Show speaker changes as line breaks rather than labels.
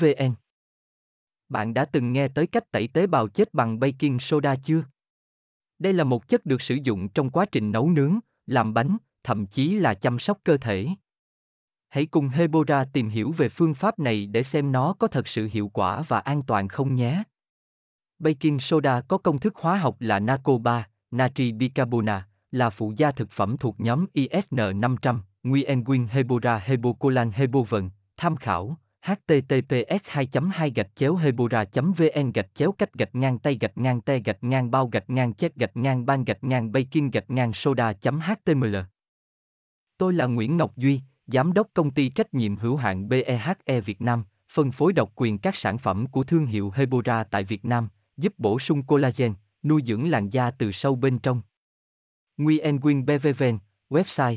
vn bạn đã từng nghe tới cách tẩy tế bào chết bằng baking soda chưa? Đây là một chất được sử dụng trong quá trình nấu nướng làm bánh thậm chí là chăm sóc cơ thể. Hãy cùng Hebora tìm hiểu về phương pháp này để xem nó có thật sự hiệu quả và an toàn không nhé. Baking soda có công thức hóa học là NaCO 3, natri bicarbona, là phụ gia thực phẩm thuộc nhóm ISN 500, Nguyen Nguyen Hebora Hebocolan Hebovần, tham khảo https 2 2 gạch chéo hebora vn gạch chéo cách gạch ngang tay gạch ngang te gạch ngang bao gạch ngang chết gạch ngang ban gạch ngang baking gạch ngang soda html Tôi là Nguyễn Ngọc Duy, Giám đốc công ty trách nhiệm hữu hạn BEHE Việt Nam, phân phối độc quyền các sản phẩm của thương hiệu Hebora tại Việt Nam, giúp bổ sung collagen, nuôi dưỡng làn da từ sâu bên trong. Nguyen Nguyen BVVN, website